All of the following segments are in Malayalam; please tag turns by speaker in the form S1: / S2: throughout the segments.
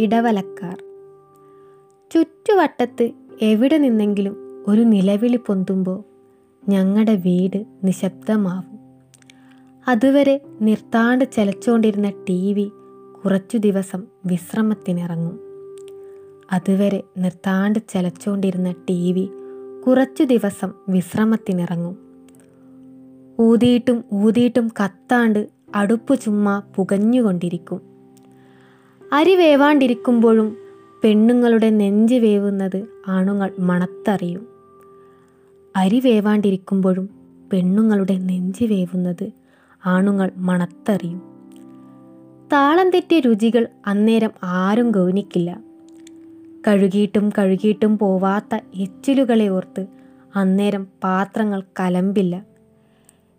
S1: ഇടവലക്കാർ. ചുറ്റുവട്ടത്ത് എവിടെ നിന്നെങ്കിലും ഒരു നിലവിളി പൊന്തുമ്പോൾ ഞങ്ങളുടെ വീട് നിശബ്ദമാവും. അതുവരെ നിർത്താണ്ട് ചലച്ചുകൊണ്ടിരുന്ന ടി വി കുറച്ചു ദിവസം വിശ്രമത്തിനിറങ്ങും. അതുവരെ നിർത്താണ്ട് ചലച്ചുകൊണ്ടിരുന്ന ടി വി കുറച്ചു ദിവസം വിശ്രമത്തിനിറങ്ങും. ഊതിയിട്ടും ഊതിയിട്ടും കത്താണ്ട് അടുപ്പ് ചുമ്മാ പുകഞ്ഞുകൊണ്ടിരിക്കും. അരി വേവാണ്ടിരിക്കുമ്പോഴും പെണ്ണുങ്ങളുടെ നെഞ്ച് വേവുന്നത് ആണുങ്ങൾ മണത്തറിയും. അരി വേവാണ്ടിരിക്കുമ്പോഴും പെണ്ണുങ്ങളുടെ നെഞ്ച് വേവുന്നത് ആണുങ്ങൾ മണത്തറിയും. താളം തെറ്റിയ രുചികൾ അന്നേരം ആരും ഗൗനിക്കില്ല. കഴുകിയിട്ടും കഴുകിയിട്ടും പോവാത്ത എച്ചിലുകളെ ഓർത്ത് അന്നേരം പാത്രങ്ങൾ കലമ്പില്ല.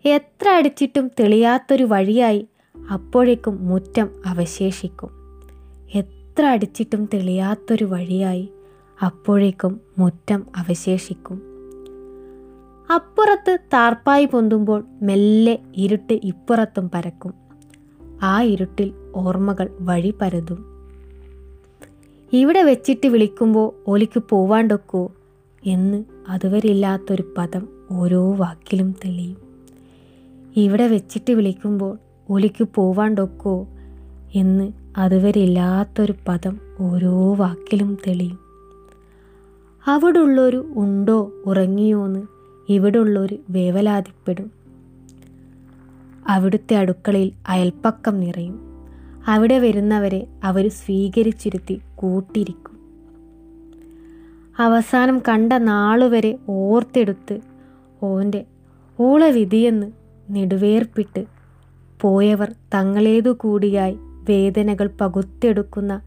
S1: എത്ര അടിച്ചിട്ടും തെളിയാത്തൊരു വഴിയായി അപ്പോഴേക്കും മുറ്റം അവശേഷിക്കും. എത്ര അടിച്ചിട്ടും തെളിയാത്തൊരു വഴിയായി അപ്പോഴേക്കും മുറ്റം അവശേഷിക്കും. അപ്പുറത്ത് താർപ്പായി പൊന്തുമ്പോൾ മെല്ലെ ഇരുട്ട് ഇപ്പുറത്തും പരക്കും. ആ ഇരുട്ടിൽ ഓർമ്മകൾ വഴി പരതും. ഇവിടെ വെച്ചിട്ട് വിളിക്കുമ്പോൾ ഒലിക്ക് പോവാണ്ടൊക്കോ എന്ന് അതുവരില്ലാത്തൊരു പദം ഓരോ വാക്കിലും തെളിയും. ഇവിടെ വെച്ചിട്ട് വിളിക്കുമ്പോൾ ഒലിക്ക് പോവാണ്ടൊക്കോ എന്ന് അതുവരില്ലാത്തൊരു പദം ഓരോ വാക്കിലും തെളിയും. അവിടെ ഉള്ളൊരു ഉണ്ടോ ഉറങ്ങിയോന്ന് ഇവിടുള്ളൊരു വേവലാതിപ്പെടും. അവിടുത്തെ അടുക്കളയിൽ അയൽപ്പക്കം നിറയും. അവിടെ വരുന്നവരെ അവർ സ്വീകരിച്ചിരുത്തി കൂട്ടിരിക്കും അവസാനം കണ്ട നാളുവരെ ഓർത്തെടുത്ത് ഓന്റെ ഓളെ വിധിയെന്ന് നെടുവേർപ്പിട്ട് പോയവർ തങ്ങളേതു കൂടിയായി വേദനകൾ പകുത്തെടുക്കുന്ന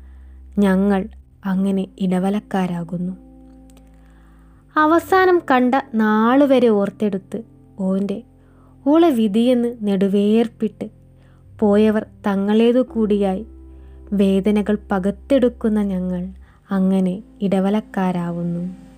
S1: ഞങ്ങൾ അങ്ങനെ ഇടവലക്കാരാകുന്നു. അവസാനം കണ്ട നാളുവരെ ഓർത്തെടുത്ത് ഓന്റെ ഓളെ വിധിയെന്ന് നെടുവേർപ്പിട്ട് പോയവർ തങ്ങളേതു കൂടിയായി വേദനകൾ പകത്തെടുക്കുന്ന ഞങ്ങൾ അങ്ങനെ ഇടവലക്കാരാവുന്നു.